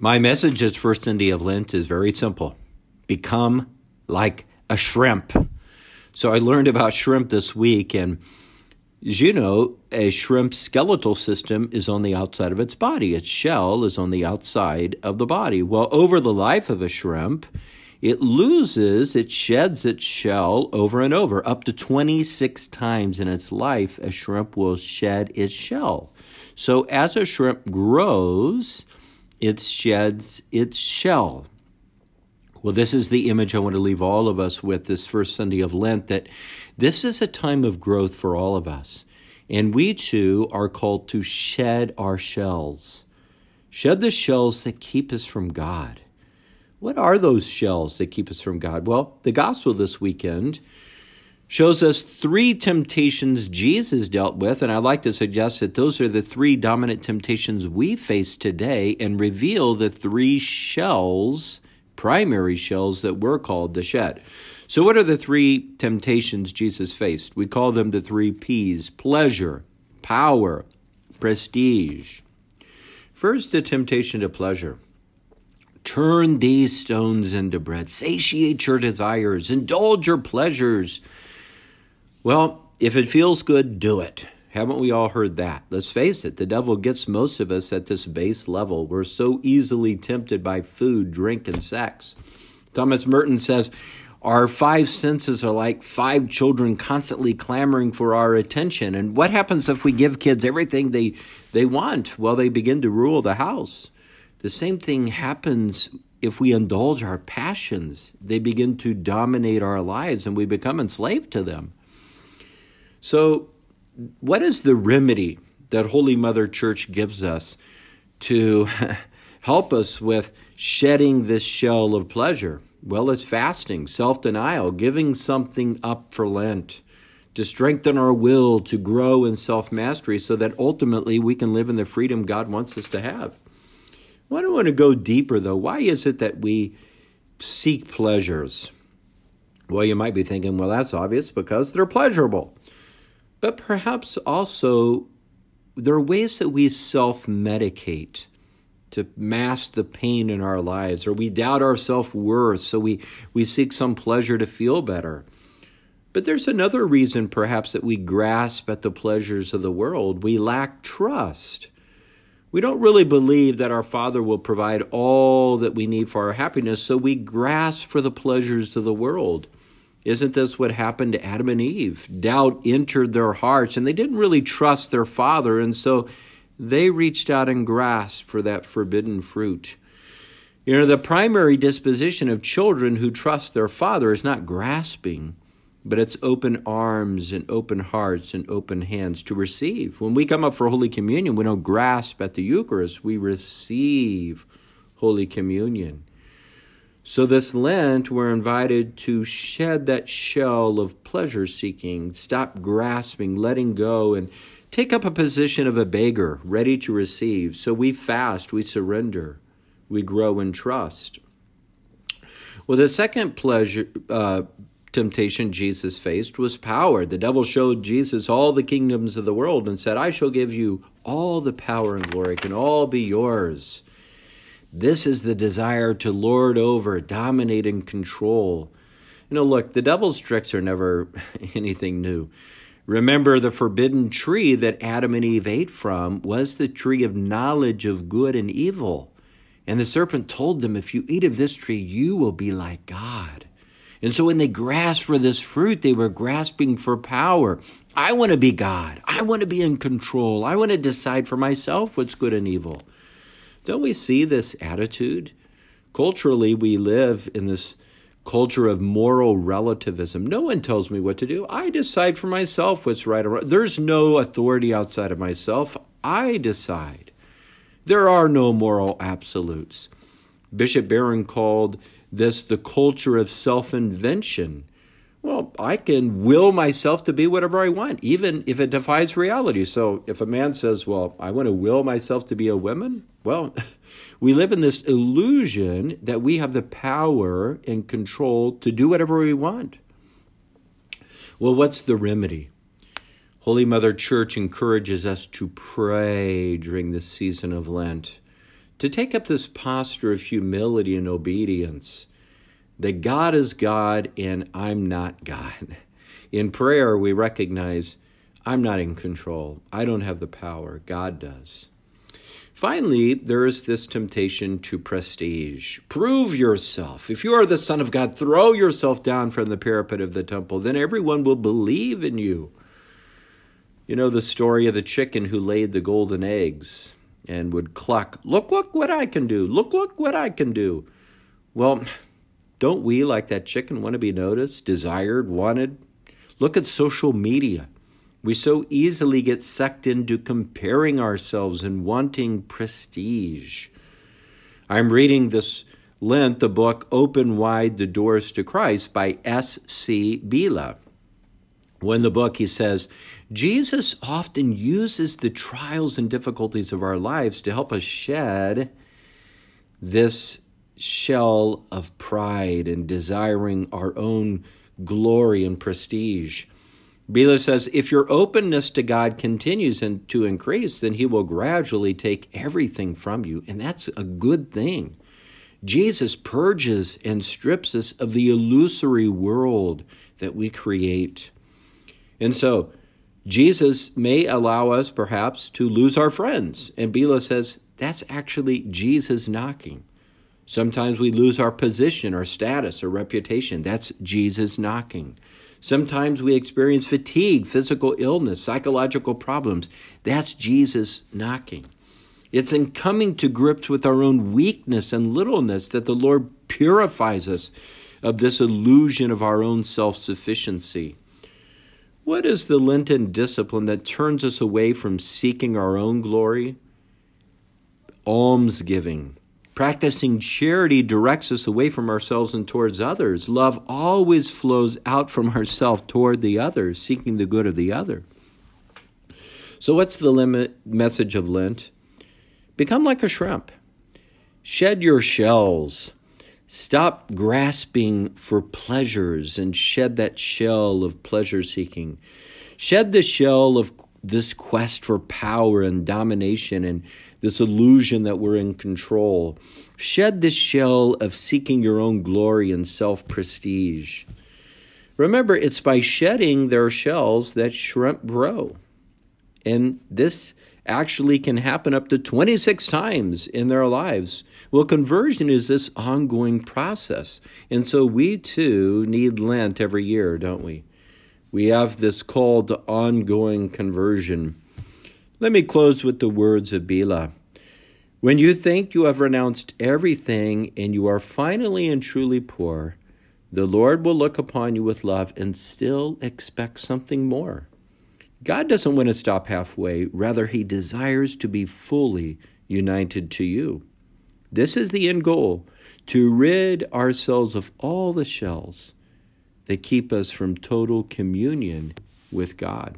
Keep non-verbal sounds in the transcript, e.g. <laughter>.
My message this first Sunday of Lent is very simple become like a shrimp. So I learned about shrimp this week, and as you know, a shrimp's skeletal system is on the outside of its body. Its shell is on the outside of the body. Well, over the life of a shrimp, it loses, it sheds its shell over and over. Up to 26 times in its life, a shrimp will shed its shell. So as a shrimp grows, it sheds its shell. Well, this is the image I want to leave all of us with this first Sunday of Lent that this is a time of growth for all of us. And we too are called to shed our shells. Shed the shells that keep us from God. What are those shells that keep us from God? Well, the gospel this weekend shows us three temptations Jesus dealt with, and I'd like to suggest that those are the three dominant temptations we face today and reveal the three shells, primary shells, that we're called to shed. So, what are the three temptations Jesus faced? We call them the three P's pleasure, power, prestige. First, the temptation to pleasure. Turn these stones into bread. Satiate your desires. Indulge your pleasures. Well, if it feels good, do it. Haven't we all heard that? Let's face it, the devil gets most of us at this base level. We're so easily tempted by food, drink, and sex. Thomas Merton says, Our five senses are like five children constantly clamoring for our attention. And what happens if we give kids everything they, they want? Well, they begin to rule the house. The same thing happens if we indulge our passions. They begin to dominate our lives and we become enslaved to them. So, what is the remedy that Holy Mother Church gives us to <laughs> help us with shedding this shell of pleasure? Well, it's fasting, self denial, giving something up for Lent, to strengthen our will to grow in self mastery so that ultimately we can live in the freedom God wants us to have. Well, I don't want to go deeper though. Why is it that we seek pleasures? Well, you might be thinking, well, that's obvious because they're pleasurable. But perhaps also there are ways that we self medicate to mask the pain in our lives, or we doubt our self worth, so we, we seek some pleasure to feel better. But there's another reason, perhaps, that we grasp at the pleasures of the world. We lack trust. We don't really believe that our Father will provide all that we need for our happiness, so we grasp for the pleasures of the world. Isn't this what happened to Adam and Eve? Doubt entered their hearts, and they didn't really trust their father, and so they reached out and grasped for that forbidden fruit. You know, the primary disposition of children who trust their father is not grasping, but it's open arms and open hearts and open hands to receive. When we come up for Holy Communion, we don't grasp at the Eucharist, we receive Holy Communion. So, this Lent, we're invited to shed that shell of pleasure seeking, stop grasping, letting go, and take up a position of a beggar, ready to receive. So, we fast, we surrender, we grow in trust. Well, the second pleasure, uh, temptation Jesus faced was power. The devil showed Jesus all the kingdoms of the world and said, I shall give you all the power and glory, can all be yours. This is the desire to lord over, dominate, and control. You know, look, the devil's tricks are never <laughs> anything new. Remember, the forbidden tree that Adam and Eve ate from was the tree of knowledge of good and evil. And the serpent told them, If you eat of this tree, you will be like God. And so when they grasped for this fruit, they were grasping for power. I want to be God. I want to be in control. I want to decide for myself what's good and evil. Don't we see this attitude? Culturally, we live in this culture of moral relativism. No one tells me what to do. I decide for myself what's right or wrong. There's no authority outside of myself. I decide. There are no moral absolutes. Bishop Barron called this the culture of self invention. Well, I can will myself to be whatever I want, even if it defies reality. So if a man says, Well, I want to will myself to be a woman, well, <laughs> we live in this illusion that we have the power and control to do whatever we want. Well, what's the remedy? Holy Mother Church encourages us to pray during this season of Lent, to take up this posture of humility and obedience that God is God and I'm not God. In prayer, we recognize I'm not in control, I don't have the power, God does. Finally, there is this temptation to prestige. Prove yourself. If you are the Son of God, throw yourself down from the parapet of the temple. Then everyone will believe in you. You know the story of the chicken who laid the golden eggs and would cluck, Look, look what I can do. Look, look what I can do. Well, don't we, like that chicken, want to be noticed, desired, wanted? Look at social media. We so easily get sucked into comparing ourselves and wanting prestige. I'm reading this Lent the book Open Wide the Doors to Christ by S.C. Biela. When the book, he says, Jesus often uses the trials and difficulties of our lives to help us shed this shell of pride and desiring our own glory and prestige. Biela says, if your openness to God continues to increase, then He will gradually take everything from you. And that's a good thing. Jesus purges and strips us of the illusory world that we create. And so, Jesus may allow us perhaps to lose our friends. And Biela says, that's actually Jesus knocking. Sometimes we lose our position, our status, our reputation. That's Jesus knocking. Sometimes we experience fatigue, physical illness, psychological problems. That's Jesus knocking. It's in coming to grips with our own weakness and littleness that the Lord purifies us of this illusion of our own self sufficiency. What is the Lenten discipline that turns us away from seeking our own glory? Almsgiving Practicing charity directs us away from ourselves and towards others. Love always flows out from <laughs> ourselves toward the other, seeking the good of the other. So, what's the limit message of Lent? Become like a shrimp. Shed your shells. Stop grasping for pleasures and shed that shell of pleasure seeking. Shed the shell of this quest for power and domination and this illusion that we're in control. Shed this shell of seeking your own glory and self prestige. Remember, it's by shedding their shells that shrimp grow. And this actually can happen up to 26 times in their lives. Well, conversion is this ongoing process. And so we too need Lent every year, don't we? We have this call to ongoing conversion. Let me close with the words of Biela. When you think you have renounced everything and you are finally and truly poor, the Lord will look upon you with love and still expect something more. God doesn't want to stop halfway, rather, He desires to be fully united to you. This is the end goal to rid ourselves of all the shells that keep us from total communion with God.